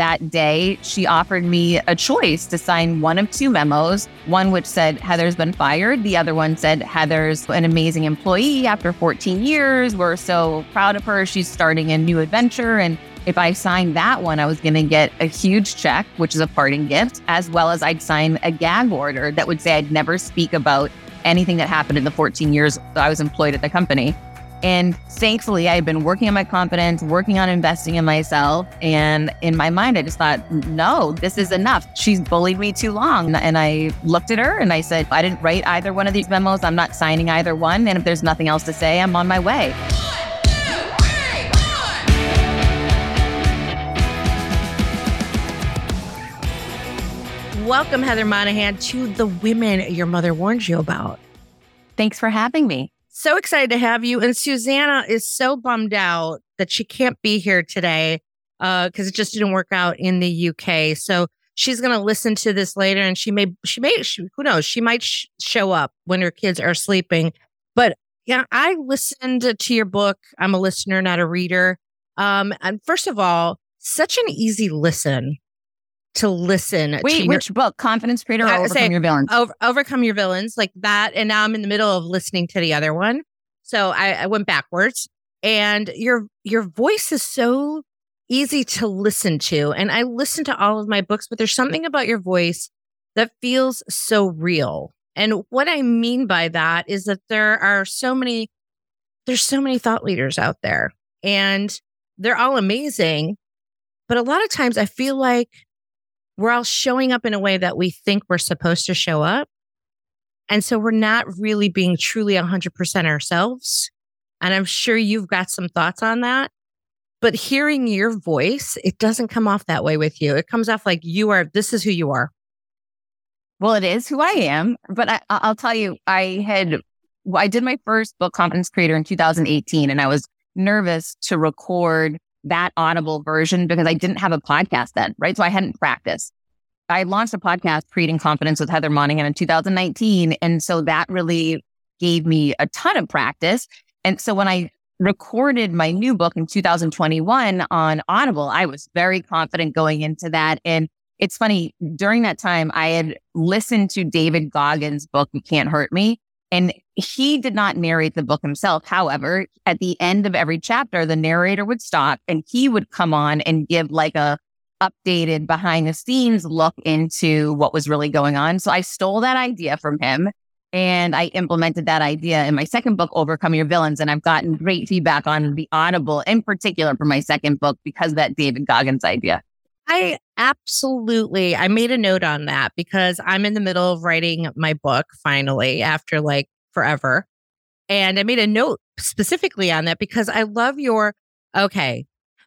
that day, she offered me a choice to sign one of two memos. One which said Heather's been fired. The other one said Heather's an amazing employee after 14 years. We're so proud of her. She's starting a new adventure. And if I signed that one, I was going to get a huge check, which is a parting gift, as well as I'd sign a gag order that would say I'd never speak about anything that happened in the 14 years that I was employed at the company. And thankfully, I had been working on my confidence, working on investing in myself. And in my mind, I just thought, no, this is enough. She's bullied me too long. And I looked at her and I said, I didn't write either one of these memos. I'm not signing either one. And if there's nothing else to say, I'm on my way. Welcome, Heather Monahan, to the women your mother warned you about. Thanks for having me. So excited to have you. And Susanna is so bummed out that she can't be here today because uh, it just didn't work out in the UK. So she's going to listen to this later and she may, she may, she, who knows, she might sh- show up when her kids are sleeping. But yeah, I listened to your book. I'm a listener, not a reader. Um, and first of all, such an easy listen to listen. Wait, to which your, book? Confidence Creator or Overcome say, Your Villains? Over, Overcome Your Villains, like that. And now I'm in the middle of listening to the other one. So I, I went backwards. And your your voice is so easy to listen to. And I listen to all of my books, but there's something about your voice that feels so real. And what I mean by that is that there are so many, there's so many thought leaders out there and they're all amazing. But a lot of times I feel like we're all showing up in a way that we think we're supposed to show up. And so we're not really being truly 100% ourselves. And I'm sure you've got some thoughts on that. But hearing your voice, it doesn't come off that way with you. It comes off like you are, this is who you are. Well, it is who I am. But I, will tell you, I had, I did my first book, Confidence Creator, in 2018, and I was nervous to record that audible version because I didn't have a podcast then, right? So I hadn't practiced. I launched a podcast, Creating Confidence with Heather Monahan in 2019. And so that really gave me a ton of practice. And so when I recorded my new book in 2021 on Audible, I was very confident going into that. And it's funny, during that time, I had listened to David Goggins' book, You Can't Hurt Me. And he did not narrate the book himself. However, at the end of every chapter, the narrator would stop and he would come on and give like a updated behind the scenes look into what was really going on. So I stole that idea from him and I implemented that idea in my second book, Overcome Your Villains. And I've gotten great feedback on the Audible in particular for my second book because of that David Goggins idea. I absolutely, I made a note on that because I'm in the middle of writing my book finally after like forever. And I made a note specifically on that because I love your, okay,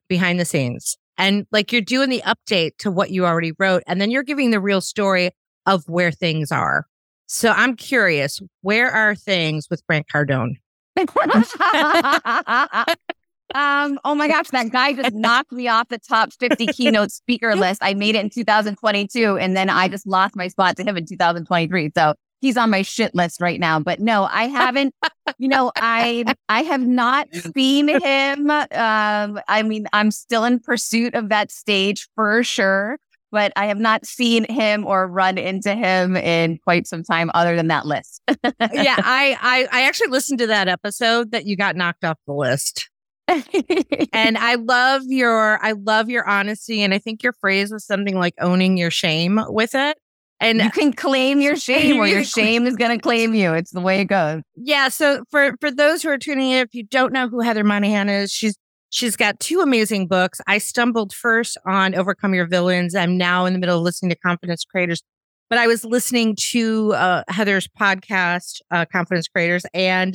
behind the scenes. And like you're doing the update to what you already wrote, and then you're giving the real story of where things are. So I'm curious, where are things with Grant Cardone? um, oh my gosh, that guy just knocked me off the top 50 keynote speaker list. I made it in 2022, and then I just lost my spot to him in 2023. So he's on my shit list right now. But no, I haven't. you know, I I have not seen him. Um, I mean, I'm still in pursuit of that stage for sure, but I have not seen him or run into him in quite some time, other than that list. yeah, I, I I actually listened to that episode that you got knocked off the list. And I love your I love your honesty and I think your phrase was something like owning your shame with it. And you can claim your shame or your shame is going to claim you. It's the way it goes. Yeah. So for, for those who are tuning in, if you don't know who Heather Monahan is, she's, she's got two amazing books. I stumbled first on Overcome Your Villains. I'm now in the middle of listening to Confidence Creators, but I was listening to uh, Heather's podcast, uh, Confidence Creators, and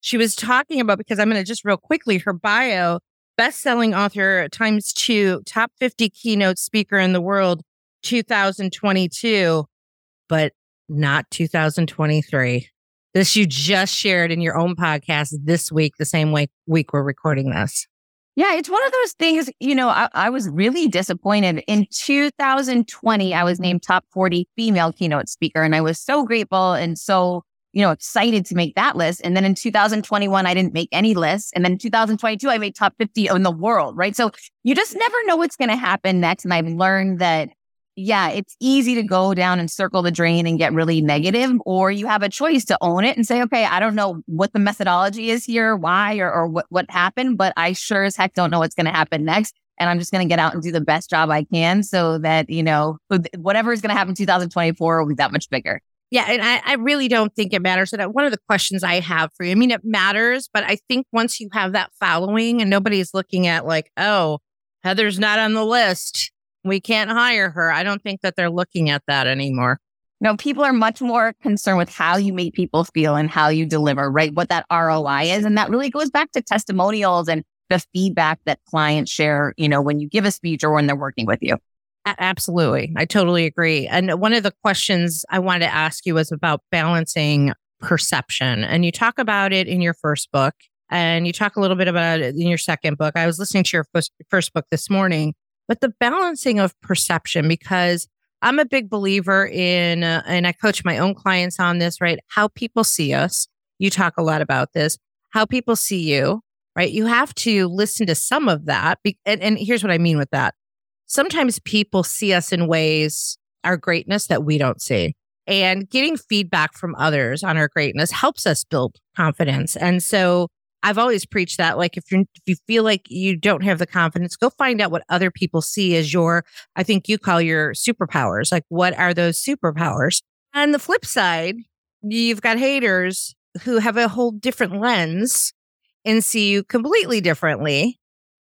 she was talking about, because I'm going to just real quickly, her bio, best-selling author times two, top 50 keynote speaker in the world, 2022 but not 2023. This you just shared in your own podcast this week, the same week we're recording this. Yeah, it's one of those things, you know, I, I, was really disappointed. In 2020, I was named top 40 female keynote speaker, and I was so grateful and so you know, excited to make that list. And then in 2021, I didn't make any lists. And then 2022, I made top 50 in the world, right? So you just never know what's going to happen next. And I've learned that, yeah, it's easy to go down and circle the drain and get really negative, or you have a choice to own it and say, okay, I don't know what the methodology is here, why, or, or what, what happened, but I sure as heck don't know what's going to happen next. And I'm just going to get out and do the best job I can so that, you know, whatever is going to happen in 2024 will be that much bigger. Yeah, and I, I, really don't think it matters. And uh, one of the questions I have for you, I mean, it matters, but I think once you have that following and nobody's looking at like, oh, Heather's not on the list, we can't hire her. I don't think that they're looking at that anymore. No, people are much more concerned with how you make people feel and how you deliver, right? What that ROI is. And that really goes back to testimonials and the feedback that clients share, you know, when you give a speech or when they're working with you. Absolutely. I totally agree. And one of the questions I wanted to ask you was about balancing perception. And you talk about it in your first book and you talk a little bit about it in your second book. I was listening to your first, book this morning, but the balancing of perception, because I'm a big believer in, uh, and I coach my own clients on this, right? How people see us. You talk a lot about this, how people see you, right? You have to listen to some of that. Be- and, and here's what I mean with that sometimes people see us in ways, our greatness that we don't see. And getting feedback from others on our greatness helps us build confidence. And so I've always preached that like if you if you feel like you don't have the confidence, go find out what other people see as your I think you call your superpowers. Like what are those superpowers? And the flip side, you've got haters who have a whole different lens and see you completely differently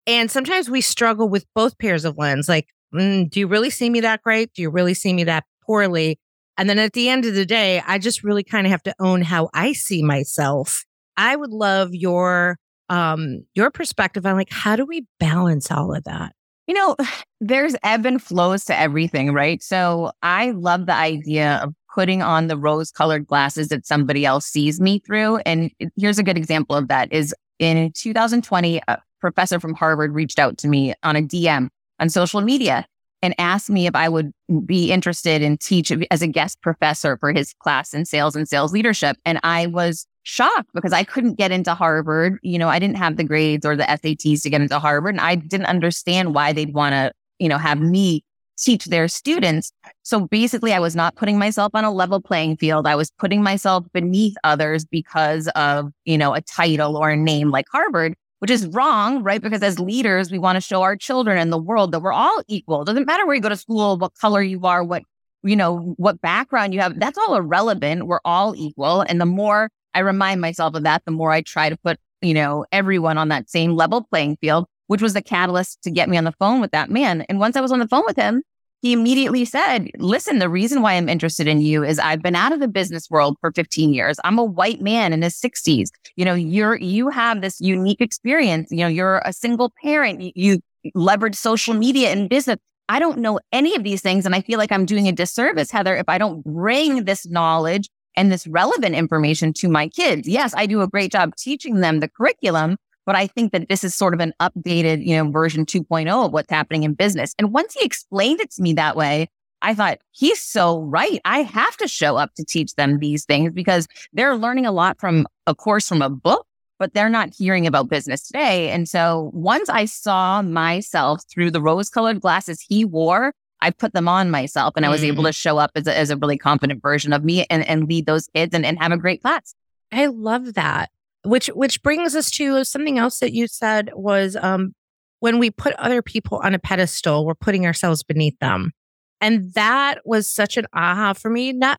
and sometimes we struggle with both pairs of lens. Like, mm, do you really see me that great? Do you really see me that poorly? And then at the end of the day, I just really kind of have to own how I see myself. I would love your um your perspective on like how do we balance all of that? You know, there's ebb and flows to everything, right? So I love the idea of putting on the rose colored glasses that somebody else sees me through. And here's a good example of that is in 2020, a professor from Harvard reached out to me on a DM on social media and asked me if I would be interested in teach as a guest professor for his class in sales and sales leadership. And I was shocked because I couldn't get into Harvard. You know, I didn't have the grades or the SATs to get into Harvard. And I didn't understand why they'd want to, you know, have me teach their students. So basically, I was not putting myself on a level playing field. I was putting myself beneath others because of, you know, a title or a name like Harvard, which is wrong, right? Because as leaders, we want to show our children and the world that we're all equal. It doesn't matter where you go to school, what color you are, what, you know, what background you have. That's all irrelevant. We're all equal. And the more I remind myself of that, the more I try to put, you know, everyone on that same level playing field which was the catalyst to get me on the phone with that man. And once I was on the phone with him, he immediately said, Listen, the reason why I'm interested in you is I've been out of the business world for 15 years. I'm a white man in his 60s. You know, you're, you have this unique experience. You know, you're a single parent. You, leverage social media and business. I don't know any of these things. And I feel like I'm doing a disservice, Heather, if I don't bring this knowledge and this relevant information to my kids. Yes, I do a great job teaching them the curriculum, but I think that this is sort of an updated, you know, version 2.0 of what's happening in business. And once he explained it to me that way, I thought he's so right. I have to show up to teach them these things because they're learning a lot from a course from a book, but they're not hearing about business today. And so once I saw myself through the rose colored glasses he wore, I put them on myself and I was able mm. to show up as a, as a really confident version of me and, and lead those kids and, and have a great class. I love that which which brings us to something else that you said was um, when we put other people on a pedestal, we're putting ourselves beneath them, and that was such an aha for me. Not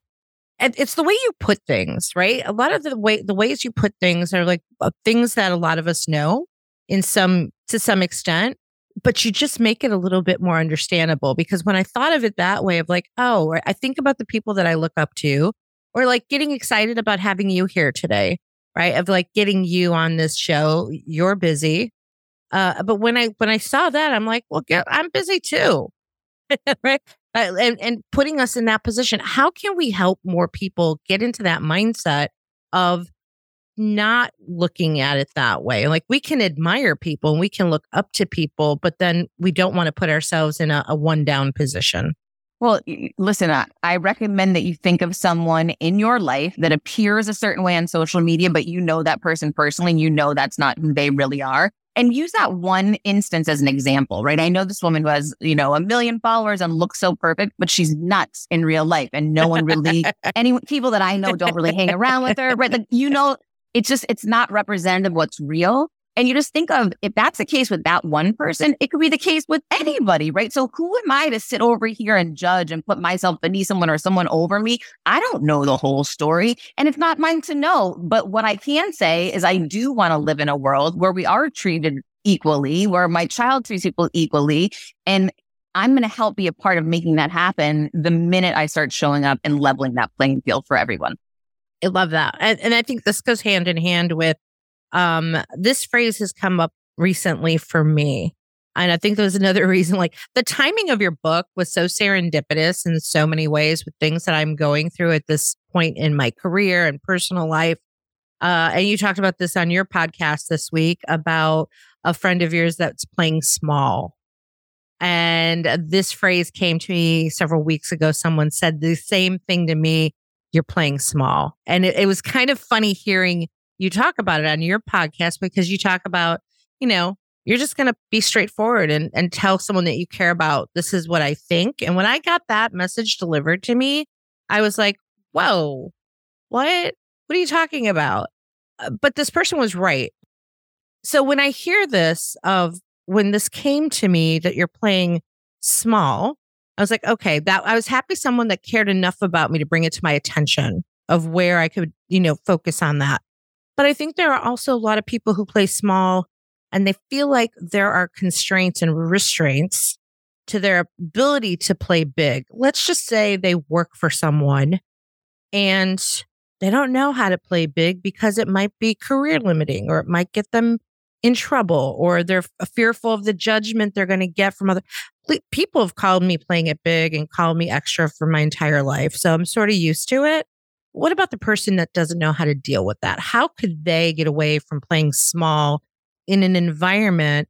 it's the way you put things, right? A lot of the way the ways you put things are like uh, things that a lot of us know in some to some extent, but you just make it a little bit more understandable because when I thought of it that way of like, oh, I think about the people that I look up to or like getting excited about having you here today right? Of like getting you on this show. You're busy. Uh, but when I when I saw that, I'm like, well, I'm busy too, right? Uh, and and putting us in that position, how can we help more people get into that mindset of not looking at it that way? Like we can admire people and we can look up to people, but then we don't want to put ourselves in a, a one down position. Well, listen, I, I recommend that you think of someone in your life that appears a certain way on social media, but you know that person personally, and you know that's not who they really are. And use that one instance as an example, right? I know this woman who has, you know, a million followers and looks so perfect, but she's nuts in real life. And no one really, any people that I know don't really hang around with her, right? Like, you know, it's just, it's not representative of what's real. And you just think of if that's the case with that one person, it could be the case with anybody, right? So who am I to sit over here and judge and put myself beneath someone or someone over me? I don't know the whole story and it's not mine to know. But what I can say is I do want to live in a world where we are treated equally, where my child treats people equally. And I'm going to help be a part of making that happen the minute I start showing up and leveling that playing field for everyone. I love that. And, and I think this goes hand in hand with um, this phrase has come up recently for me. And I think there's another reason, like the timing of your book was so serendipitous in so many ways with things that I'm going through at this point in my career and personal life. Uh, and you talked about this on your podcast this week about a friend of yours that's playing small. And this phrase came to me several weeks ago. Someone said the same thing to me. You're playing small. And it, it was kind of funny hearing you talk about it on your podcast because you talk about, you know, you're just going to be straightforward and, and tell someone that you care about, this is what I think. And when I got that message delivered to me, I was like, whoa, what? What are you talking about? Uh, but this person was right. So when I hear this of when this came to me that you're playing small, I was like, okay, that I was happy someone that cared enough about me to bring it to my attention of where I could, you know, focus on that. But I think there are also a lot of people who play small and they feel like there are constraints and restraints to their ability to play big. Let's just say they work for someone and they don't know how to play big because it might be career limiting or it might get them in trouble or they're fearful of the judgment they're going to get from other people have called me playing it big and called me extra for my entire life so i'm sort of used to it what about the person that doesn't know how to deal with that? How could they get away from playing small in an environment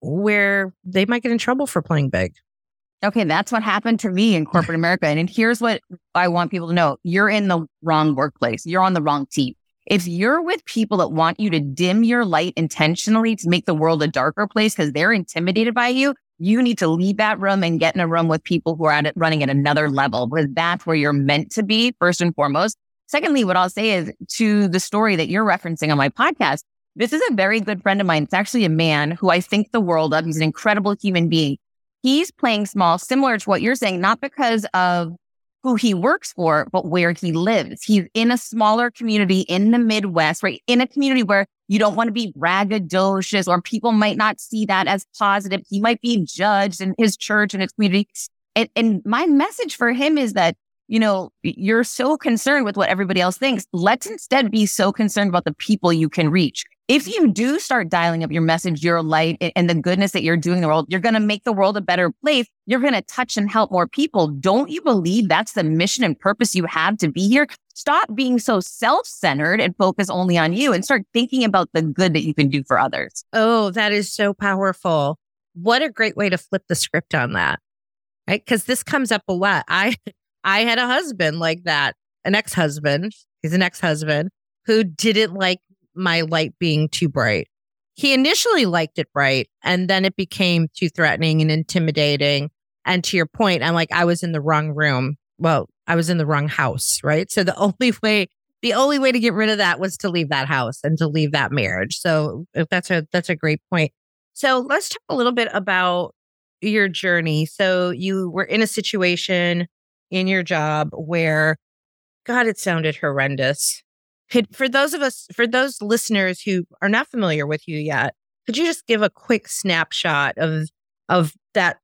where they might get in trouble for playing big? Okay, that's what happened to me in corporate America. And here's what I want people to know you're in the wrong workplace, you're on the wrong team. If you're with people that want you to dim your light intentionally to make the world a darker place because they're intimidated by you, you need to leave that room and get in a room with people who are at it running at another level because that's where you're meant to be first and foremost. Secondly, what I'll say is to the story that you're referencing on my podcast, this is a very good friend of mine. It's actually a man who I think the world of. He's an incredible human being. He's playing small, similar to what you're saying, not because of who he works for, but where he lives. He's in a smaller community in the Midwest, right? In a community where you don't want to be braggadocious or people might not see that as positive. He might be judged in his church and his community. And, and my message for him is that, you know, you're so concerned with what everybody else thinks. Let's instead be so concerned about the people you can reach if you do start dialing up your message, your light and the goodness that you're doing in the world, you're going to make the world a better place. You're going to touch and help more people. Don't you believe that's the mission and purpose you have to be here? Stop being so self-centered and focus only on you and start thinking about the good that you can do for others. Oh, that is so powerful. What a great way to flip the script on that. Right? Cause this comes up a lot. I, I had a husband like that, an ex-husband. He's an ex-husband who didn't like my light being too bright. He initially liked it bright and then it became too threatening and intimidating. And to your point, I'm like, I was in the wrong room. Well, I was in the wrong house, right? So the only way, the only way to get rid of that was to leave that house and to leave that marriage. So uh, that's a, that's a great point. So let's talk a little bit about your journey. So you were in a situation in your job where, God, it sounded horrendous. Could for those of us for those listeners who are not familiar with you yet, could you just give a quick snapshot of of that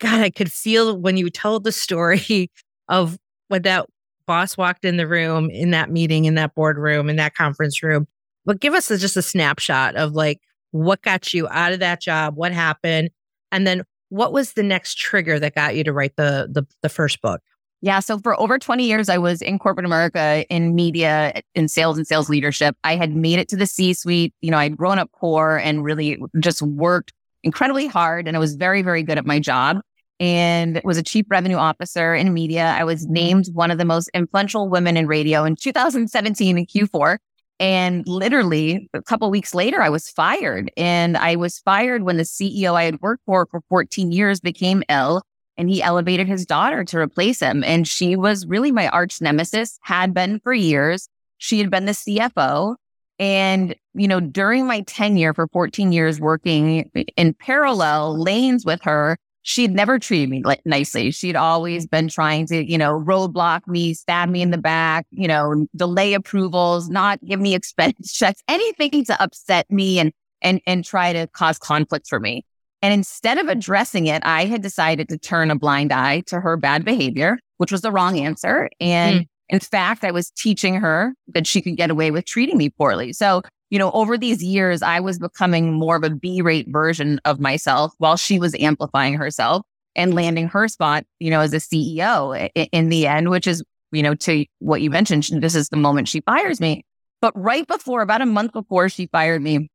God, I could feel when you told the story of when that boss walked in the room in that meeting, in that boardroom, in that conference room. But give us a, just a snapshot of like what got you out of that job, what happened, and then what was the next trigger that got you to write the the, the first book? Yeah. So for over 20 years, I was in corporate America in media, in sales and sales leadership. I had made it to the C suite. You know, I'd grown up poor and really just worked incredibly hard. And I was very, very good at my job. and was a chief revenue officer in media. I was named one of the most influential women in radio in 2017 in Q4. And literally a couple weeks later, I was fired. And I was fired when the CEO I had worked for for 14 years became ill and he elevated his daughter to replace him. And she was really my arch nemesis, had been for years. She had been the CFO. And, you know, during my tenure for 14 years working in parallel lanes with her, she'd never treated me like nicely. She'd always mm-hmm. been trying to, you know, roadblock me, stab me in the back, you know, delay approvals, not give me expense checks, anything to upset me and and and try to cause conflict for me. And instead of addressing it, I had decided to turn a blind eye to her bad behavior, which was the wrong answer. And mm. in fact, I was teaching her that she could get away with treating me poorly. So you know, over these years, I was becoming more of a B rate version of myself while she was amplifying herself and landing her spot, you know, as a CEO in the end, which is, you know, to what you mentioned, this is the moment she fires me. But right before, about a month before she fired me,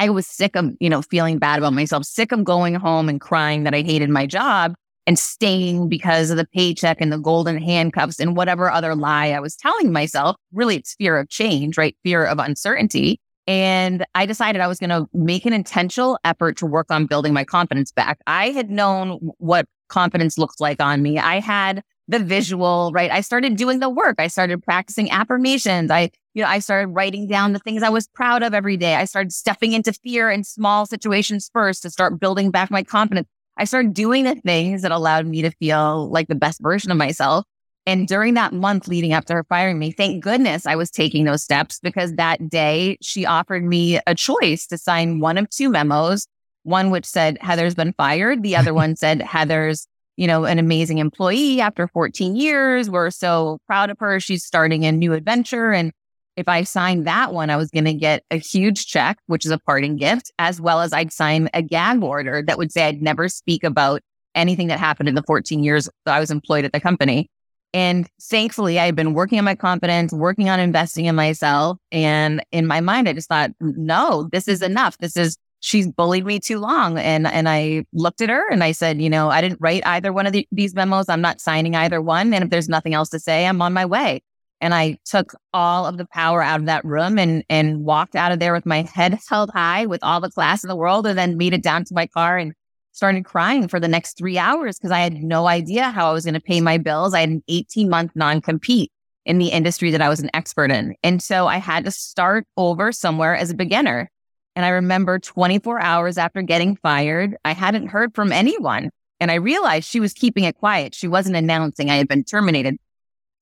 I was sick of, you know, feeling bad about myself, sick of going home and crying that I hated my job and staying because of the paycheck and the golden handcuffs and whatever other lie I was telling myself. Really, it's fear of change, right? Fear of uncertainty. And I decided I was going to make an intentional effort to work on building my confidence back. I had known what confidence looks like on me. I had the visual, right? I started doing the work. I started practicing affirmations. I, you know, I started writing down the things I was proud of every day. I started stepping into fear in small situations first to start building back my confidence. I started doing the things that allowed me to feel like the best version of myself. And during that month leading up to her firing me, thank goodness I was taking those steps because that day she offered me a choice to sign one of two memos. One which said Heather's been fired. The other one said Heather's, you know, an amazing employee after 14 years. We're so proud of her. She's starting a new adventure. And if I signed that one, I was going to get a huge check, which is a parting gift, as well as I'd sign a gag order that would say I'd never speak about anything that happened in the 14 years that I was employed at the company. And thankfully, I had been working on my confidence, working on investing in myself. And in my mind, I just thought, no, this is enough. This is, she's bullied me too long. And, and I looked at her and I said, you know, I didn't write either one of the, these memos. I'm not signing either one. And if there's nothing else to say, I'm on my way. And I took all of the power out of that room and, and walked out of there with my head held high with all the class in the world and then made it down to my car and started crying for the next three hours because I had no idea how I was going to pay my bills. I had an 18 month non compete in the industry that I was an expert in. And so I had to start over somewhere as a beginner. And I remember 24 hours after getting fired, I hadn't heard from anyone. And I realized she was keeping it quiet. She wasn't announcing I had been terminated.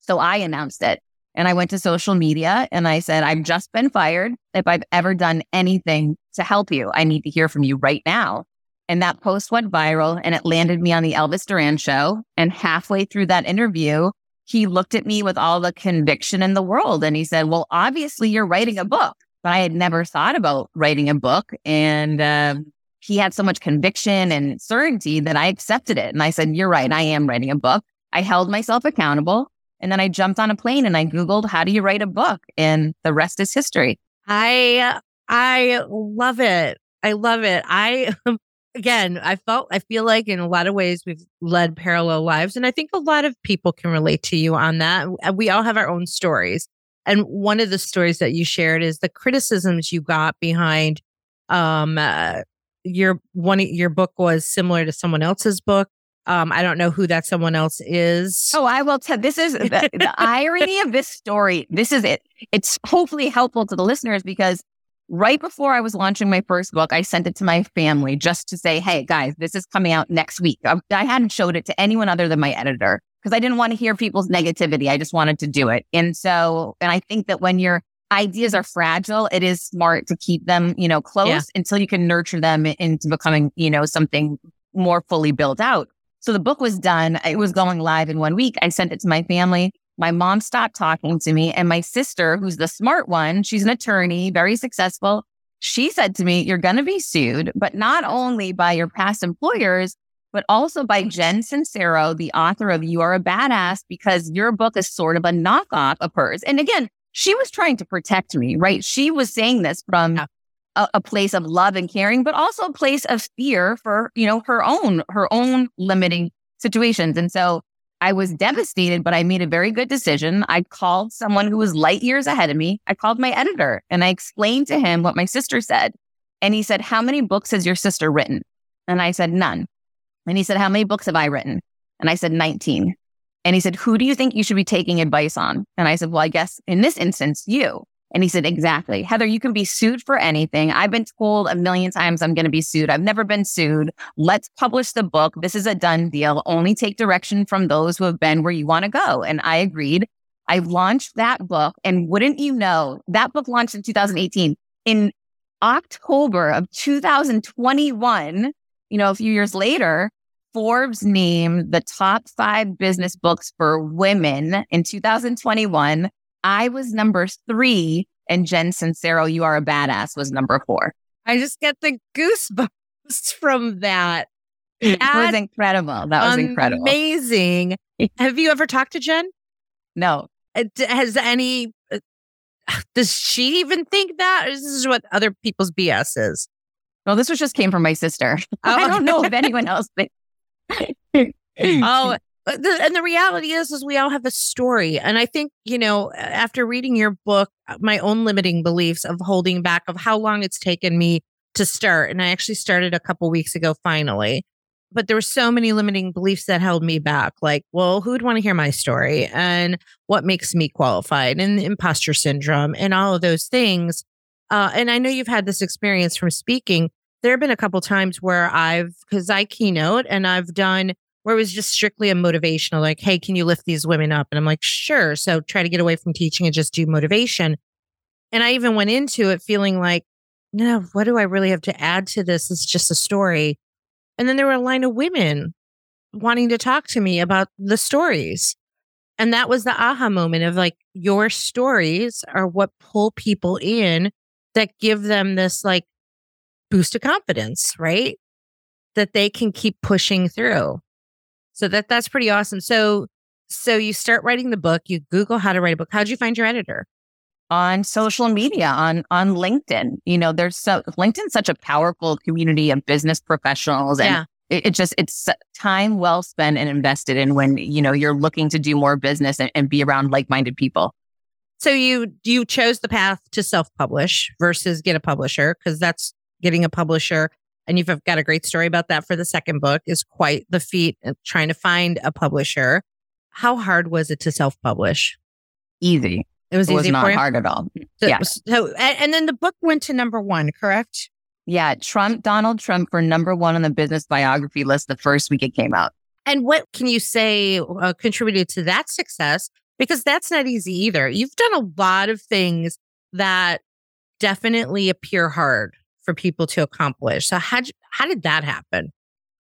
So I announced it. And I went to social media and I said, I've just been fired. If I've ever done anything to help you, I need to hear from you right now. And that post went viral and it landed me on the Elvis Duran show. And halfway through that interview, he looked at me with all the conviction in the world and he said, Well, obviously you're writing a book. But I had never thought about writing a book. And um, he had so much conviction and certainty that I accepted it. And I said, You're right. I am writing a book. I held myself accountable. And then I jumped on a plane and I Googled, How do you write a book? And the rest is history. I, I love it. I love it. I again, I felt, I feel like in a lot of ways we've led parallel lives. And I think a lot of people can relate to you on that. We all have our own stories. And one of the stories that you shared is the criticisms you got behind, um, uh, your one, your book was similar to someone else's book. Um, I don't know who that someone else is. Oh, I will tell. This is the, the irony of this story. This is it. It's hopefully helpful to the listeners because right before I was launching my first book, I sent it to my family just to say, Hey guys, this is coming out next week. I, I hadn't showed it to anyone other than my editor because I didn't want to hear people's negativity. I just wanted to do it. And so, and I think that when your ideas are fragile, it is smart to keep them, you know, close yeah. until you can nurture them into becoming, you know, something more fully built out. So the book was done. It was going live in one week. I sent it to my family. My mom stopped talking to me. And my sister, who's the smart one, she's an attorney, very successful. She said to me, You're going to be sued, but not only by your past employers, but also by Jen Sincero, the author of You Are a Badass, because your book is sort of a knockoff of hers. And again, she was trying to protect me, right? She was saying this from yeah. a, a, place of love and caring, but also a place of fear for, you know, her own, her own limiting situations. And so I was devastated, but I made a very good decision. I called someone who was light years ahead of me. I called my editor and I explained to him what my sister said. And he said, How many books has your sister written? And I said, None. And he said, How many books have I written? And I said, 19. And he said, Who do you think you should be taking advice on? And I said, Well, I guess in this instance, you. And he said, Exactly. Heather, you can be sued for anything. I've been told a million times I'm going to be sued. I've never been sued. Let's publish the book. This is a done deal. Only take direction from those who have been where you want to go. And I agreed. I launched that book. And wouldn't you know, that book launched in 2018. In October of 2021, you know, a few years later, Forbes named the top five business books for women in 2021. I was number three, and Jen Sincero, You Are a Badass, was number four. I just get the goosebumps from that. That was incredible. That was incredible. Amazing. Have you ever talked to Jen? No. Uh, has any, uh, does she even think that? Or this is what other people's BS is? Well, this was just came from my sister. Oh. I don't know if anyone else thinks. Oh, uh, the, and the reality is, is we all have a story. And I think, you know, after reading your book, uh, my own limiting beliefs of holding back of how long it's taken me to start. And I actually started a couple weeks ago, finally. But there were so many limiting beliefs that held me back. Like, well, who would want to hear my story? And what makes me qualified? And imposter syndrome and all of those things. Uh, and I know you've had this experience from speaking. There have been a couple times where I've, because I keynote and I've done where it was just strictly a motivational, like, hey, can you lift these women up? And I'm like, sure. So try to get away from teaching and just do motivation. And I even went into it feeling like, no, what do I really have to add to this? It's just a story. And then there were a line of women wanting to talk to me about the stories. And that was the aha moment of like, your stories are what pull people in that give them this like boost of confidence, right? That they can keep pushing through. So that that's pretty awesome. So so you start writing the book, you Google how to write a book. How'd you find your editor? On social media, on on LinkedIn. You know, there's so LinkedIn's such a powerful community of business professionals and yeah. it, it, just it's time well spent and invested in when, you know, you're looking to do more business and, and be around like-minded people. So you you chose the path to self-publish versus get a publisher because that's getting a publisher and you've got a great story about that for the second book is quite the feat trying to find a publisher. How hard was it to self-publish? Easy. It was, it was not hard at all. So, yeah. So, and then the book went to number one, correct? Yeah, Trump, Donald Trump for number one on the business biography list the first week it came out. And what can you say uh, contributed to that success? Because that's not easy either. You've done a lot of things that definitely appear hard for people to accomplish. So how how did that happen?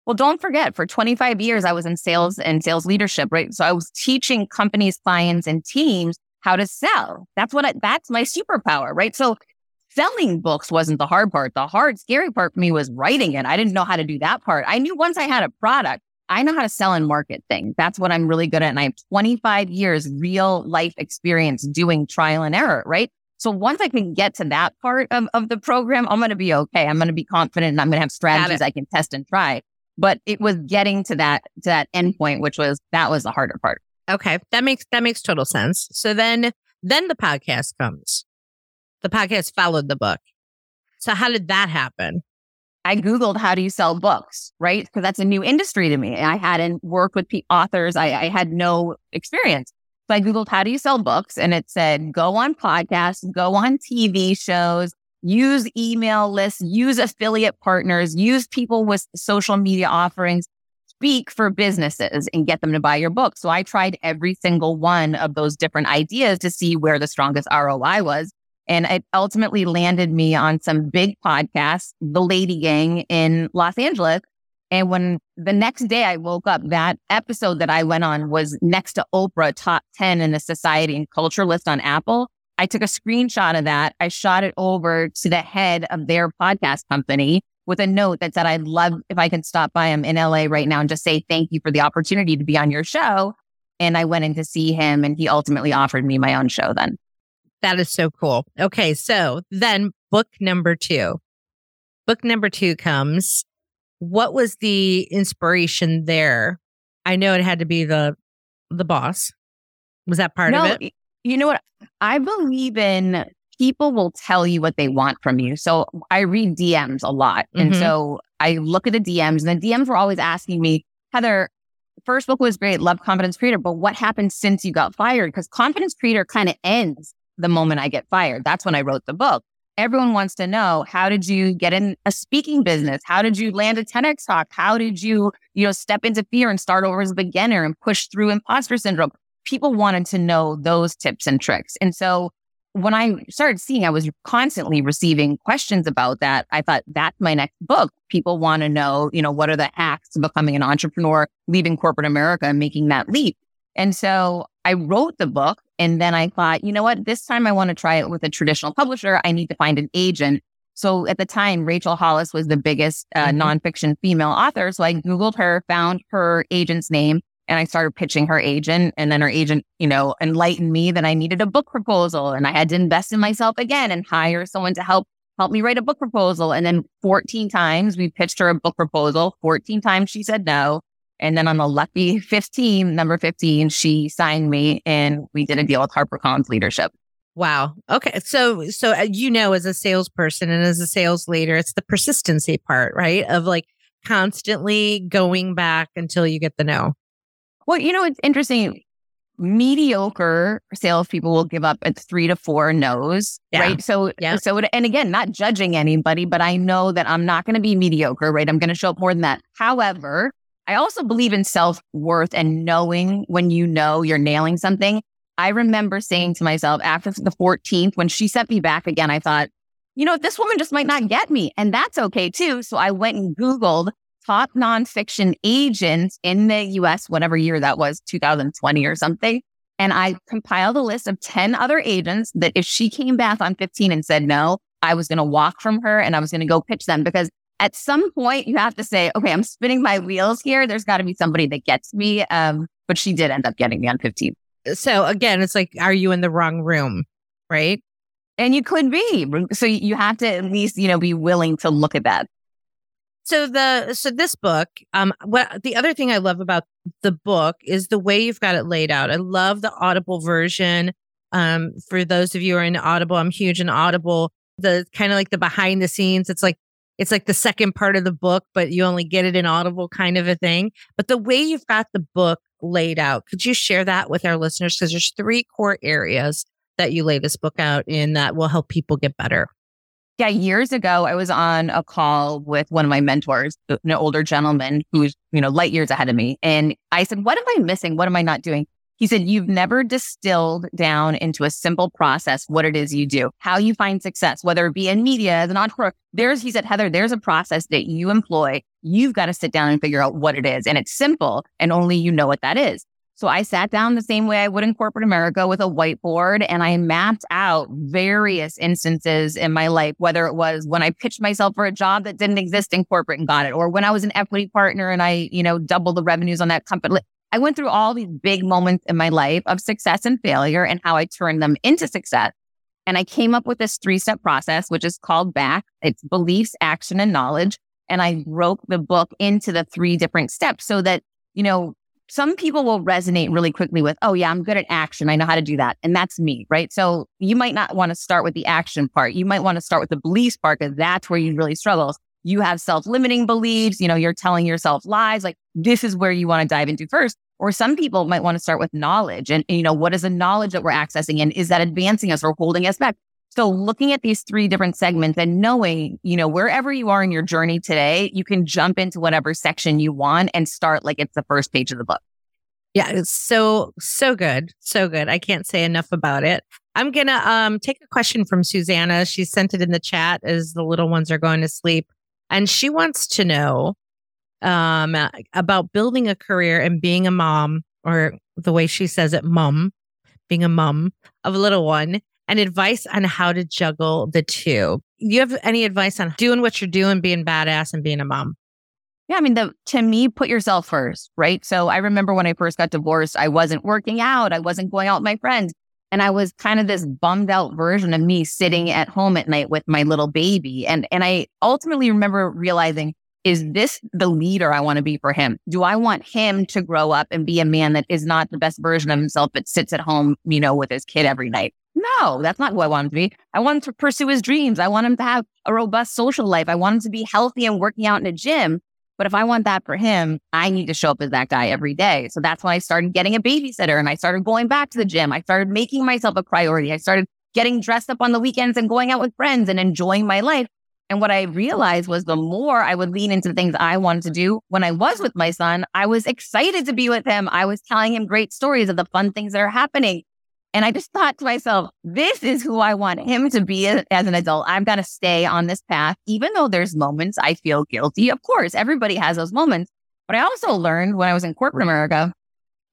Well, don't forget, for 25 years, I was in sales and sales leadership, right? So I was teaching companies, clients, and teams how to sell. That's what I, that's my superpower, right? So selling books wasn't the hard part. The hard, scary part for me was writing it. I didn't know how to do that part. I knew once I had a product, I know how to sell and market things. That's what I'm really good at. And I have 25 years real life experience doing trial and error, right? So once I can get to that part of, of the program, I'm going to be okay. I'm going to be confident and I'm going to have strategies I can test and try. But it was getting to that, to that end mm-hmm. point, which was, that was the harder part. Okay. That makes, that makes total sense. So then, then the podcast comes. The podcast followed the book. So how did that happen? I Googled how do you sell books, right? Because that's a new industry to me. I hadn't worked with authors. I, I had no experience. So I Googled how do you sell books and it said go on podcasts, go on TV shows, use email lists, use affiliate partners, use people with social media offerings, speak for businesses and get them to buy your book. So I tried every single one of those different ideas to see where the strongest ROI was. And it ultimately landed me on some big podcasts, The Lady Gang in Los Angeles, and when the next day I woke up, that episode that I went on was next to Oprah top 10 in the society and culture list on Apple. I took a screenshot of that. I shot it over to the head of their podcast company with a note that said, I'd love if I could stop by him in LA right now and just say thank you for the opportunity to be on your show. And I went in to see him and he ultimately offered me my own show then. That is so cool. Okay. So then book number two. Book number two comes what was the inspiration there? I know it had to be the the boss. Was that part no, of it? You know what? I believe in people will tell you what they want from you. So I read DMs a lot. And Mhm. so I look at the DMs and the DMs were always asking me, Heather, first book was great, love Confidence Creator, but what happened since you got fired? Because Confidence Creator kind of ends the moment I get fired. That's when I wrote the book. Everyone wants to know how did you get in a speaking business? How did you land a TEDx talk? How did you, you know, step into fear and start over as a beginner and push through imposter syndrome? People wanted to know those tips and tricks. And so when I started seeing I was constantly receiving questions about that, I thought that's my next book. People want to know, you know, what are the hacks to becoming an entrepreneur, leaving corporate America and making that leap. And so I wrote the book and then I thought, you know what, this time I want to try it with a traditional publisher. I need to find an agent. So at the time, Rachel Hollis was the biggest uh, Mhm. nonfiction female author. So I Googled her, found her agent's name, and I started pitching her agent. And then her agent, you know, enlightened me that I needed a book proposal and I had to invest in myself again and hire someone to help help me write a book proposal. And then 14 times we pitched her a book proposal. 14 times she said no. And then on the lucky 15, number 15, she signed me and we did a deal with HarperCollins Leadership. Wow. Okay. So, so uh, you know, as a salesperson and as a sales leader, it's the persistency part, right? Of like constantly going back until you get the no. Well, you know, it's interesting. Mediocre salespeople will give up at three to four no's, Yeah. right? So, Yeah. so, and again, not judging anybody, but I know that I'm not going to be mediocre, right? I'm going to show up more than that. However, I also believe in self worth and knowing when you know you're nailing something. I remember saying to myself after the 14th, when she sent me back again, I thought, you know, this woman just might not get me. And that's okay too. So I went and Googled top nonfiction agents in the US, whatever year that was, 2020 or something. And I compiled a list of 10 other agents that if she came back on 15 and said no, I was going to walk from her and I was going to go pitch them because at some point you have to say, okay, I'm spinning my wheels here. There's got to be somebody that gets me. Um, but she did end up getting me on 15. So again, it's like, are you in the wrong room? Right. And you could be. So you have to at least, you know, be willing to look at that. So the so this book, um, what the other thing I love about the book is the way you've got it laid out. I love the Audible version. Um, for those of you who are in Audible, I'm huge in Audible. The kind of like the behind the scenes. It's like it's like the second part of the book, but you only get it in Audible kind of a thing. But the way you've got the book laid out, could you share that with our listeners? Because there's three core areas that you lay this book out in that will help people get better. Yeah, years ago, I was on a call with one of my mentors, an older gentleman who's, you know, light years ahead of me. And I said, What am I missing? What am I not doing? He said, You've never distilled down into a simple process what it is you do, how you find success, whether it be in media as an entrepreneur. There's, he said, Heather, there's a process that you employ. You've got to sit down and figure out what it is. And it's simple, and only you know what that is. So I sat down the same way I would in corporate America with a whiteboard and I mapped out various instances in my life, whether it was when I pitched myself for a job that didn't exist in corporate and got it, or when I was an equity partner and I, you know, doubled the revenues on that company. I went through all these big moments in my life of success and failure and how I turned them into success. And I came up with this three step process, which is called BACK. It's beliefs, action, and knowledge. And I broke the book into the three different steps so that, you know, some people will resonate really quickly with, oh, yeah, I'm good at action. I know how to do that. And that's me, right? So you might not want to start with the action part. You might want to start with the beliefs part because that's where you really struggle. You have self limiting beliefs. You know, you're telling yourself lies. Like this is where you want to dive into first. Or some people might want to start with knowledge and, you know, what is the knowledge that we're accessing? And is that advancing us or holding us back? So looking at these three different segments and knowing, you know, wherever you are in your journey today, you can jump into whatever section you want and start like it's the first page of the book. Yeah, it's so so good. So good. I can't say enough about it. I'm going to um take a question from Susanna. She sent it in the chat as the little ones are going to sleep and she wants to know um about building a career and being a mom or the way she says it mom, being a mom of a little one and advice on how to juggle the two. You have any advice on doing what you're doing, being badass and being a mom? Yeah, I mean, the to me, put yourself first, right? So I remember when I first got divorced, I wasn't working out, I wasn't going out with my friends, and I was kind of this bummed out version of me sitting at home at night with my little baby. And and I ultimately remember realizing is this the leader I want to be for him? Do I want him to grow up and be a man that is not the best version of himself, but sits at home, you know, with his kid every night? No, that's not who I want him to be. I want him to pursue his dreams. I want him to have a robust social life. I want him to be healthy and working out in a gym. But if I want that for him, I need to show up as that guy every day. So that's when I started getting a babysitter and I started going back to the gym. I started making myself a priority. I started getting dressed up on the weekends and going out with friends and enjoying my life. And what I realized was the more I would lean into the things I wanted to do when I was with my son, I was excited to be with him. I was telling him great stories of the fun things that are happening. And I just thought to myself, this is who I want him to be as an adult. I've got to stay on this path, even though there's moments I feel guilty. Of course, everybody has those moments. But I also learned when I was in corporate America,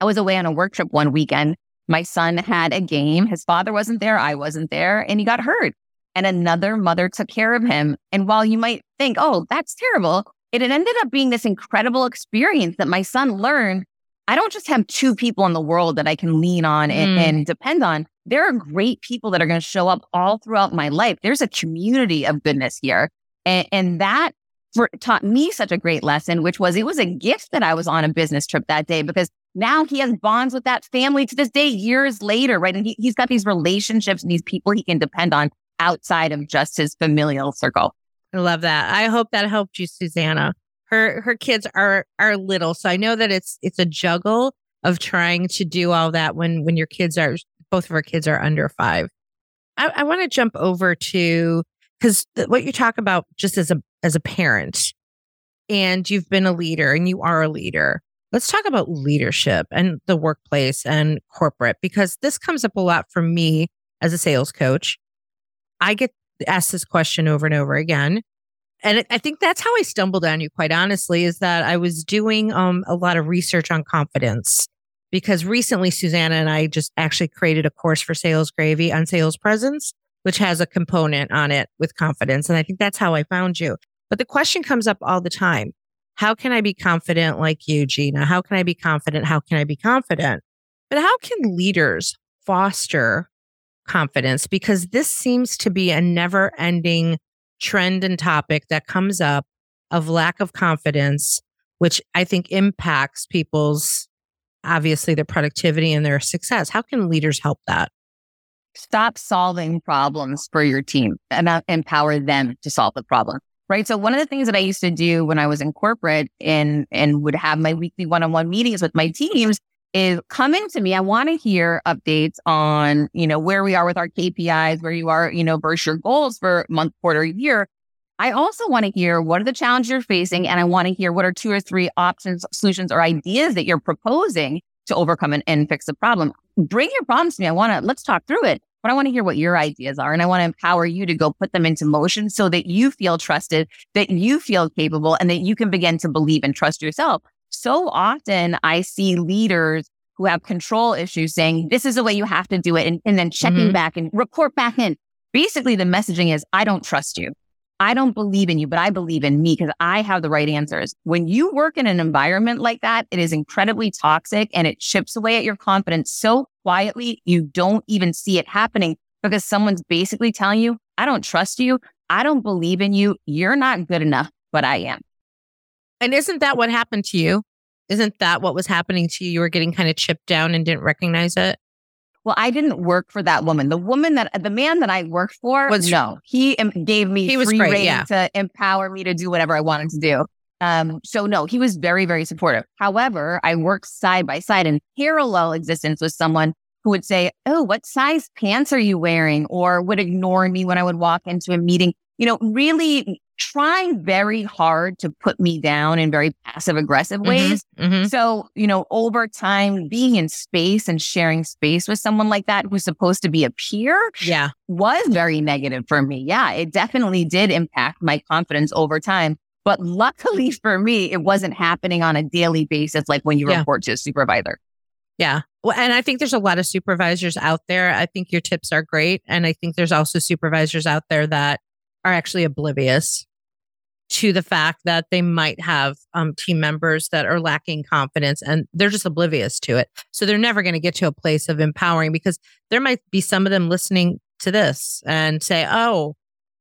I was away on a work trip one weekend. My son had a game. His father wasn't there. I wasn't there and he got hurt and another mother took care of him. And while you might think, oh, that's terrible, it ended up being this incredible experience that my son learned I don't just have two people in the world that I can lean on and, mm. and depend on. There are great people that are going to show up all throughout my life. There's a community of goodness here. And, and that for, taught me such a great lesson, which was it was a gift that I was on a business trip that day because now he has bonds with that family to this day, years later, right? And he, he's got these relationships and these people he can depend on outside of just his familial circle. I love that. I hope that helped you, Susanna her her kids are are little, so I know that it's it's a juggle of trying to do all that when when your kids are both of our kids are under five. I, I want to jump over to because what you talk about just as a as a parent, and you've been a leader and you are a leader. Let's talk about leadership and the workplace and corporate because this comes up a lot for me as a sales coach. I get asked this question over and over again and I think that's how I stumbled on you, quite honestly, is that I was doing um, a lot of research on confidence because recently Susanna and I just actually created a course for Sales Gravy on sales presence, which has a component on it with confidence. And I think that's how I found you. But the question comes up all the time. How can I be confident like you, Gina? How can I be confident? How can I be confident? But how can leaders foster confidence? Because this seems to be a never ending trend and topic that comes up of lack of confidence, which I think impacts people's obviously their productivity and their success. How can leaders help that? Stop solving problems for your team and uh, empower them to solve the problem. Right. So one of the things that I used to do when I was in corporate and and would have my weekly one-on-one meetings with my teams is come into me. I want to hear updates on, you know, where we are with our KPIs, where you are, you know, versus your goals for month, quarter, year. I also want to hear what are the challenges you're facing. And I want to hear what are two or three options, solutions, or ideas that you're proposing to overcome and, and fix the problem. Bring your problems to me. I want to, let's talk through it. But I want to hear what your ideas are. And I want to empower you to go put them into motion so that you feel trusted, that you feel capable, and that you can begin to believe and trust yourself so often I see leaders who have control issues saying, this is the way you have to do it. And, and then checking mm-hmm. back and report back in. Basically, the messaging is, I don't trust you. I don't believe in you, but I believe in me because I have the right answers. When you work in an environment like that, it is incredibly toxic and it chips away at your confidence so quietly, you don't even see it happening because someone's basically telling you, I don't trust you. I don't believe in you. You're not good enough, but I am. And isn't that what happened to you? Isn't that what was happening to you? You were getting kind of chipped down and didn't recognize it? Well, I didn't work for that woman. The woman that the man that I worked for was no. He gave me he was free great, yeah. to empower me to do whatever I wanted to do. Um, so no, he was very, very supportive. However, I worked side by side in parallel existence with someone who would say, Oh, what size pants are you wearing? Or would ignore me when I would walk into a meeting. You know, really trying very hard to put me down in very passive aggressive mm-hmm, ways. Mm-hmm, mm-hmm. So, you know, over time, being in space and sharing space with someone like that who's supposed to be a peer yeah. was very negative for me. Yeah, it definitely did impact my confidence over time. But luckily for me, it wasn't happening on a daily basis like when you yeah. report to a supervisor. Yeah. Well, and I think there's a lot of supervisors out there. I think your tips are great. And I think there's also supervisors out there that are actually oblivious to the fact that they might have um, team members that are lacking confidence and they're just oblivious to it. So they're never going to get to a place of empowering because there might be some of them listening to this and say, oh,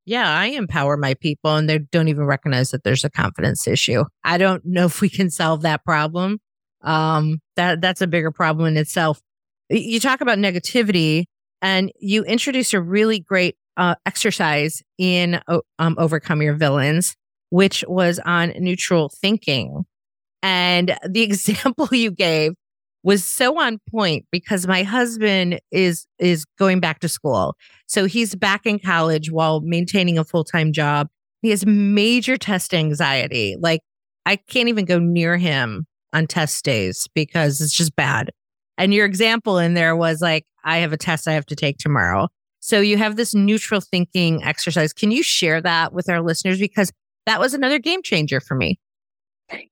Yeah, I empower my people and they don't even recognize that there's a confidence issue. I don't know if we can solve that problem. Um, that that's a bigger problem in itself. You talk about negativity and you introduce a really great uh, exercise in um, Overcome Your Villains, which was on neutral thinking. And the example you gave was so on point because my husband is is going back to school. So he's back in college while maintaining a full-time job. He has major test anxiety. Like I can't even go near him on test days because it's just bad. And your example in there was like I have a test I have to take tomorrow. So you have this neutral thinking exercise. Can you share that with our listeners because that was another game changer for me.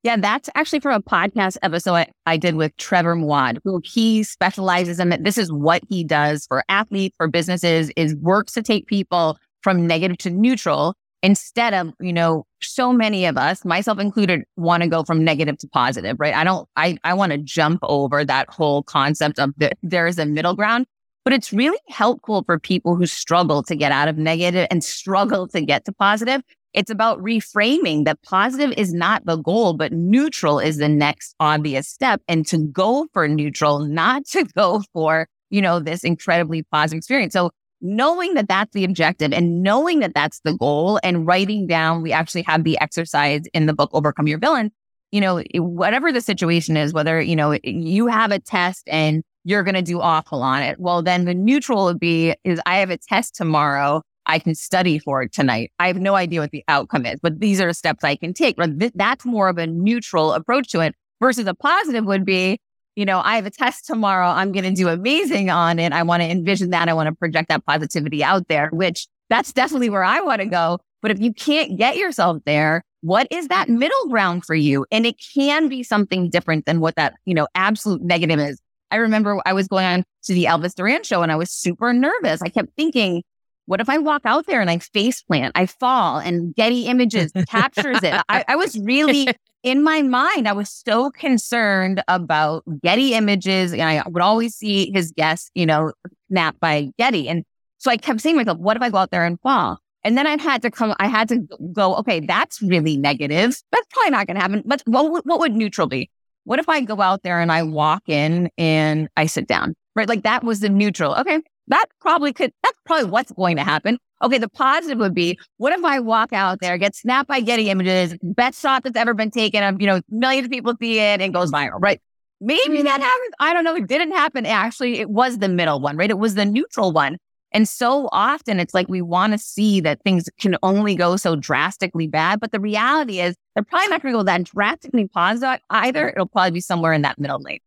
Yeah, that's actually from a podcast episode I, I did with Trevor Moawad, who he specializes in that. This is what he does for athletes, for businesses, is works to take people from negative to neutral instead of, you know, so many of us, myself included, want to go from negative to positive, right? I don't, I, I want to jump over that whole concept of the, there is a middle ground, but it's really helpful for people who struggle to get out of negative and struggle to get to positive it's about reframing that positive is not the goal, but neutral is the next obvious step. And to go for neutral, not to go for, you know, this incredibly positive experience. So knowing that that's the objective and knowing that that's the goal and writing down, we actually have the exercise in the book, Overcome Your Villain. You know, whatever the situation is, whether, you know, you have a test and you're going to do awful on it. Well, then the neutral would be is I have a test tomorrow I can study for it tonight. I have no idea what the outcome is, but these are steps I can take. That's more of a neutral approach to it versus a positive would be, you know, I have a test tomorrow. I'm going to do amazing on it. I want to envision that. I want to project that positivity out there, which that's definitely where I want to go. But if you can't get yourself there, what is that middle ground for you? And it can be something different than what that, you know, absolute negative is. I remember I was going on to the Elvis Duran show and I was super nervous. I kept thinking, what if I walk out there and I face plant, I fall and Getty Images captures it? I, I was really in my mind, I was so concerned about Getty Images. And I would always see his guests, you know, snapped by Getty. And so I kept saying to myself, what if I go out there and fall? And then I had to come, I had to go, okay, that's really negative. That's probably not going to happen. But what, what would neutral be? What if I go out there and I walk in and I sit down, right? Like that was the neutral. Okay, that probably could, that's probably what's going to happen. Okay, the positive would be, what if I walk out there, get snapped by Getty images, best shot that's ever been taken of, you know, millions of people see it and goes viral, right? Maybe that mm-hmm. happens. I don't know. It didn't happen. Actually, it was the middle one, right? It was the neutral one. And so often it's like we want to see that things can only go so drastically bad. But the reality is they're probably not going to go that drastically positive either. It'll probably be somewhere in that middle lane.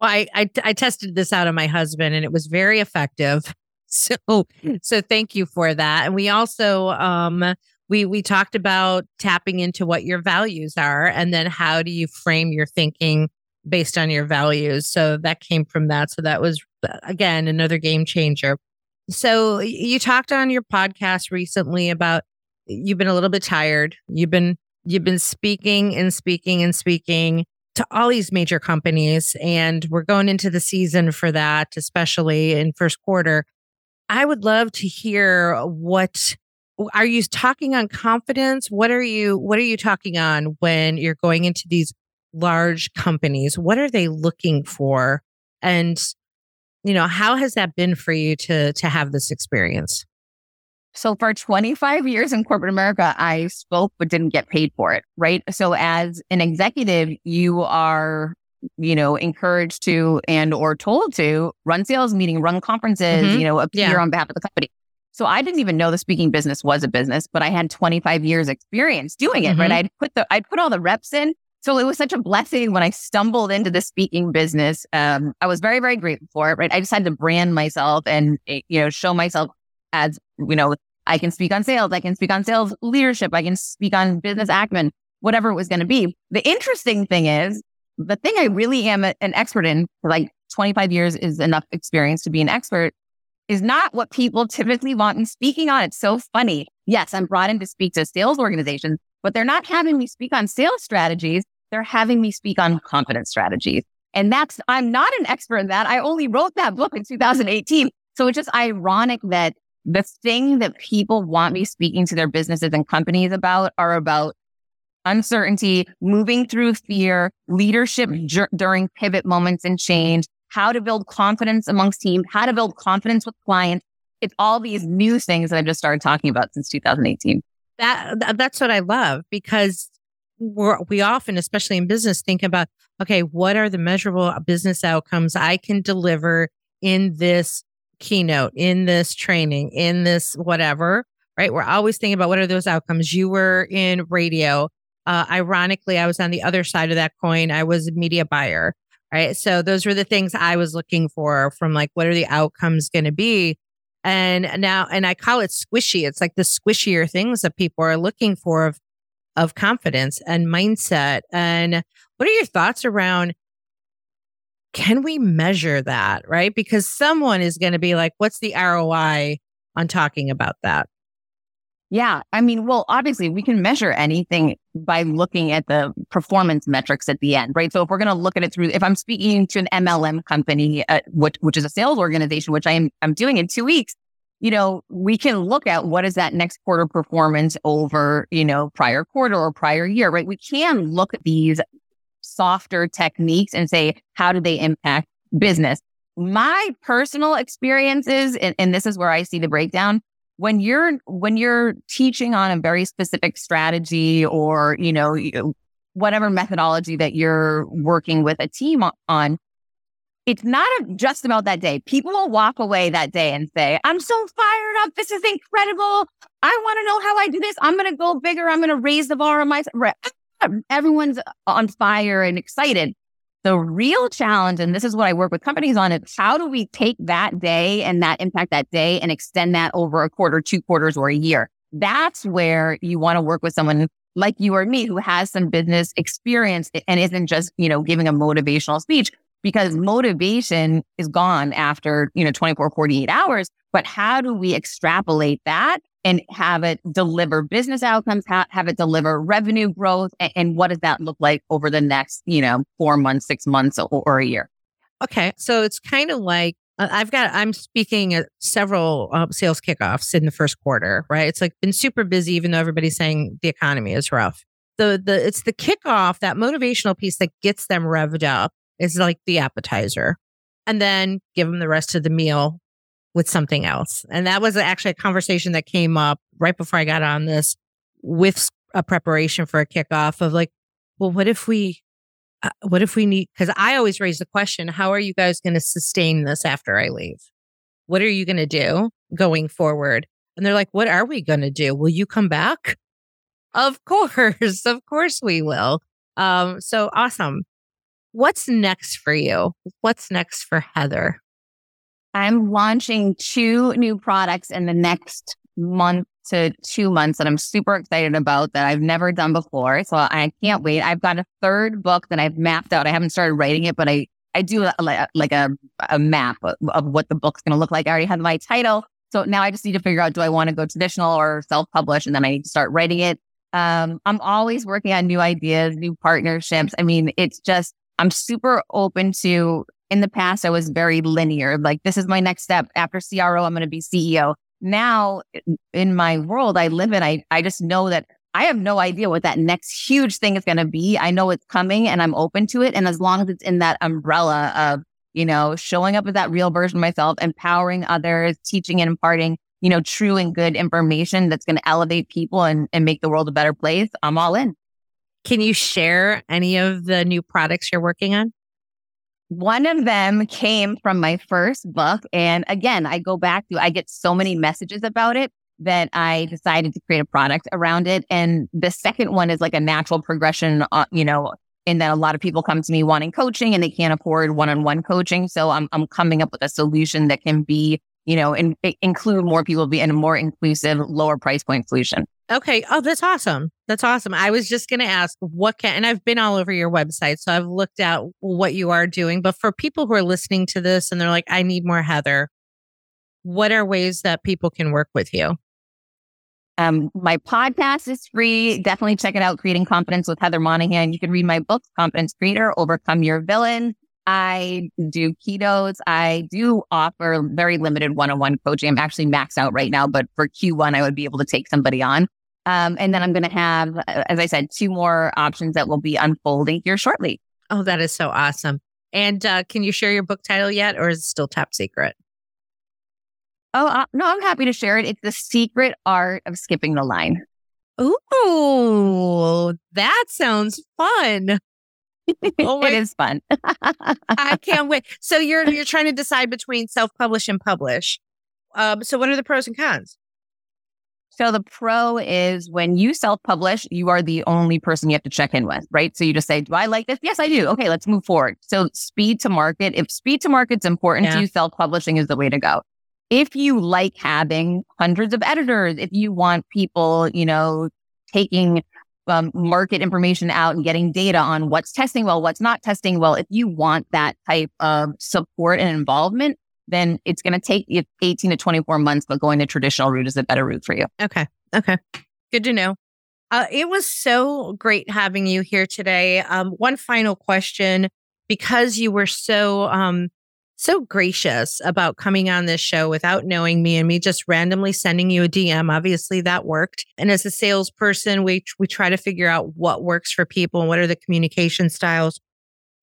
Well, I, I, I tested this out on my husband and it was very effective. So so thank you for that. And we also um we we talked about tapping into what your values are and then how do you frame your thinking based on your values. So that came from that. So that was again another game changer. So you talked on your podcast recently about you've been a little bit tired. You've been you've been speaking and speaking and speaking to all these major companies and we're going into the season for that especially in first quarter. I would love to hear what are you talking on confidence? What are you what are you talking on when you're going into these large companies? What are they looking for? And you know how has that been for you to to have this experience so for 25 years in corporate America, I spoke but didn't get paid for it, right? So as an executive, you are, you know, encouraged to and or told to run sales meeting, run conferences, mm-hmm. you know, appear yeah. on behalf of the company. So I didn't even know the speaking business was a business, but I had 25 years experience doing it, mm-hmm. right? I'd put the I'd put all the reps in. So it was such a blessing when I stumbled into the speaking business. Um, I was very, very grateful for it, right? I had to brand myself and, eh, you know, show myself as, you know, I can speak on sales. I can speak on sales leadership. I can speak on business acumen, whatever it was going to be. The interesting thing is the thing I really am an expert in, like 25 years is enough experience to be an expert, is not what people typically want in speaking on. It's so funny. Yes, I'm brought in to speak to sales organizations, but they're not having me speak on sales strategies. They're having me speak on confidence strategies. And that's, I'm not an expert in that. I only wrote that book in 2018. So it's just ironic that the thing that people want me speaking to their businesses and companies about are about uncertainty, moving through fear, leadership during pivot moments and change, how to build confidence amongst teams, how to build confidence with clients. It's all these new things that I've just started talking about since 2018. That that's what I love because we're, we often, especially in business, think about okay, what are the measurable business outcomes I can deliver in this keynote, in this training, in this whatever, right? We're always thinking about what are those outcomes. You were in radio. Uh, ironically, I was on the other side of that coin. I was a media buyer, right? So those were the things I was looking for from like, what are the outcomes going to be? And now, and I call it squishy. It's like the squishier things that people are looking for of, of confidence and mindset. And what are your thoughts around can we measure that? Right. Because someone is going to be like, what's the ROI on talking about that? Yeah. I mean, well, obviously we can measure anything by looking at the performance metrics at the end, right? So if we're going to look at it through, if I'm speaking to an MLM company, uh, which, which is a sales organization, which I am, I'm doing in two weeks, you know, we can look at what is that next quarter performance over, you know, prior quarter or prior year, right? We can look at these softer techniques and say, how do they impact business? My personal experiences, and, and this is where I see the breakdown, when you're when you're teaching on a very specific strategy or you know whatever methodology that you're working with a team on it's not just about that day. People will walk away that day and say i'm so fired up. This is incredible. I want to know how i do this. I'm going to go bigger. I'm going to raise the bar on my everyone's on fire and excited the real challenge, and this is what I work with companies on, is how do we take that day and that impact that day and extend that over a quarter, two quarters, or a year? That's where you want to work with someone like you or me who has some business experience and isn't just, you know, giving a motivational speech because motivation is gone after, you know, 24, 48 hours. But how do we extrapolate that and have it deliver business outcomes, ha- have it deliver revenue growth, and, and, what does that look like over the next, you know, four months, six months, or, or a year? Okay, so it's kind of like uh, I've got I'm speaking at several uh, sales kickoffs in the first quarter, right? It's like been super busy, even though everybody's saying the economy is rough. The the it's the kickoff that motivational piece that gets them revved up is like the appetizer, and then give them the rest of the meal with something else. And that was actually a conversation that came up right before I got on this with a preparation for a kickoff of like, well, what if we, uh, what if we need, because I always raise the question, how are you guys going to sustain this after I leave? What are you going to do going forward? And they're like, what are we going to do? Will you come back? Of course. Of course we will. Um, so awesome. What's next for you? What's next for Heather? I'm launching two new products in the next month to two months that I'm super excited about that I've never done before. So I can't wait. I've got a third book that I've mapped out. I haven't started writing it, but I, I do a, like a, a map of, of what the book's going to look like. I already have my title. So now I just need to figure out, do I want to go traditional or self-publish? And then I need to start writing it. Um, I'm always working on new ideas, new partnerships. I mean, it's just, I'm super open to in the past, I was very linear. Like, this is my next step. After CRO, I'm going to be CEO. Now, in my world, I live in, I, I just know that I have no idea what that next huge thing is going to be. I know it's coming and I'm open to it. And as long as it's in that umbrella of, you know, showing up as that real version of myself, empowering others, teaching and imparting, you know, true and good information that's going to elevate people and, and make the world a better place, I'm all in. Can you share any of the new products you're working on? One of them came from my first book. And again, I go back to, I get so many messages about it that I decided to create a product around it. And the second one is like a natural progression, uh, you know, in that a lot of people come to me wanting coaching and they can't afford one-on-one coaching. So I'm, I'm coming up with a solution that can be, you know, and include more people, be in a more inclusive, lower price point solution. Okay. Oh, that's awesome. That's awesome. I was just going to ask what can, and I've been all over your website. So I've looked at what you are doing. But for people who are listening to this and they're like, I need more Heather, what are ways that people can work with you? Um, my podcast is free. Definitely check it out. Creating Confidence with Heather Monahan. You can read my book, Confidence Creator, Overcome Your Villain. I do keynotes. I do offer very limited one on one coaching. I'm actually maxed out right now, but for Q1, I would be able to take somebody on. Um, and then I'm going to have, as I said, two more options that will be unfolding here shortly. Oh, that is so awesome. And uh, can you share your book title yet, or is it still top secret? Oh, uh, no, I'm happy to share it. It's The Secret Art of Skipping the Line. Ooh, that sounds fun. Oh it is fun. I can't wait. So you're you're trying to decide between self-publish and publish. Um, so what are the pros and cons? So the pro is when you self-publish, you are the only person you have to check in with, right? So you just say, "Do I like this? Yes, I do. Okay, let's move forward." So speed to market. If speed to market's important yeah. to you, self-publishing is the way to go. If you like having hundreds of editors, if you want people, you know, taking um, market information out and getting data on what's testing well, what's not testing well. If you want that type of support and involvement, then it's going to take you 18 to 24 months, but going the traditional route is a better route for you. Okay. Okay. Good to know. Uh, it was so great having you here today. Um, one final question because you were so um, so gracious about coming on this show without knowing me and me just randomly sending you a DM. Obviously that worked. And as a salesperson, we, we try to figure out what works for people and what are the communication styles.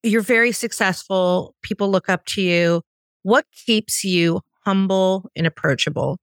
You're very successful. People look up to you. What keeps you humble and approachable?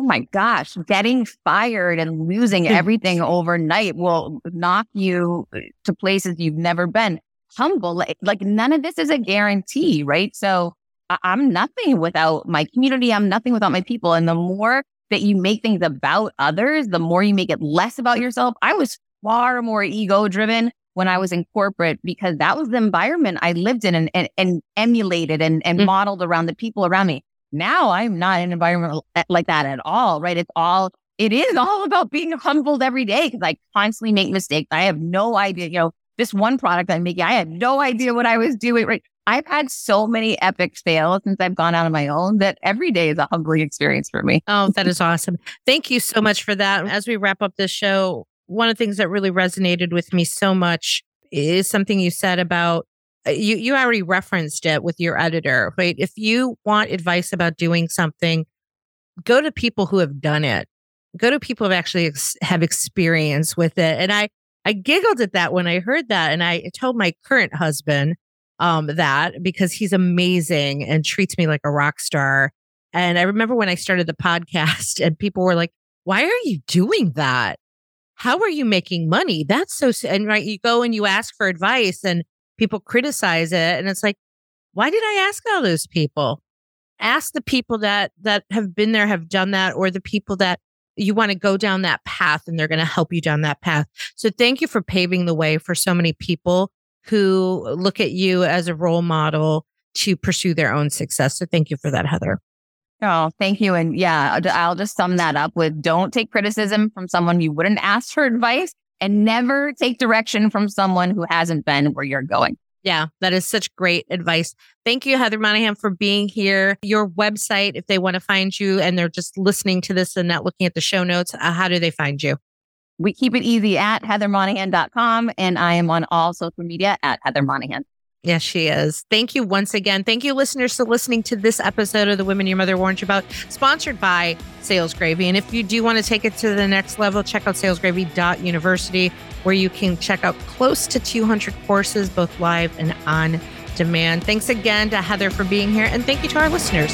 Oh my gosh, getting fired and losing everything overnight will knock you eh, to places you've never been humble. Like, like none of this is a guarantee, right? So I- I'm nothing without my community. I'm nothing without my people. And the more that you make things about others, the more you make it less about yourself. I was far more ego driven when I was in corporate because that was the environment I lived in and, and, and emulated and, and mm. modeled around the people around me. Now I'm not in an environment like that at all, right? It's all, it is all about being humbled every day because I constantly make mistakes. I have no idea, you know, this one product I'm making, I had no idea what I was doing. Right. I've had so many epic fails since I've gone out on my own that every day is a humbling experience for me. Oh, that is awesome. Thank you so much for that. As we wrap up this show, one of the things that really resonated with me so much is something you said about uh, you you already referenced it with your editor, right? If you want advice about doing something, go to people who have done it. Go to people who actually ex- have experience with it. And I I giggled at that when I heard that. And I told my current husband um, that because he's amazing and treats me like a rock star. And I remember when I started the podcast and people were like, why are you doing that? How are you making money? That's so, and right, you go and you ask for advice and people criticize it. And it's like, why did I ask all those people? Ask the people that, that have been there, have done that, or the people that you want to go down that path and they're going to help you down that path. So thank you for paving the way for so many people who look at you as a role model to pursue their own success. So thank you for that, Heather. Oh, thank you. And yeah, I'll just sum that up with don't take criticism from someone you wouldn't ask for advice and never take direction from someone who hasn't been where you're going. Yeah, that is such great advice. Thank you, Heather Monahan, for being here. Your website, if they want to find you and they're just listening to this and not looking at the show notes, uh, how do they find you? We keep it easy at heathermonahan.com. And I am on all social media at Heather Monahan. Yes, she is. Thank you once again. Thank you, listeners, for listening to this episode of The Women Your Mother Warned You About, sponsored by Sales Gravy. And if you do want to take it to the next level, check out salesgravy.university, where you can check out close to 200 courses, both live and on demand. Thanks again to Heather for being here. And thank you to our listeners.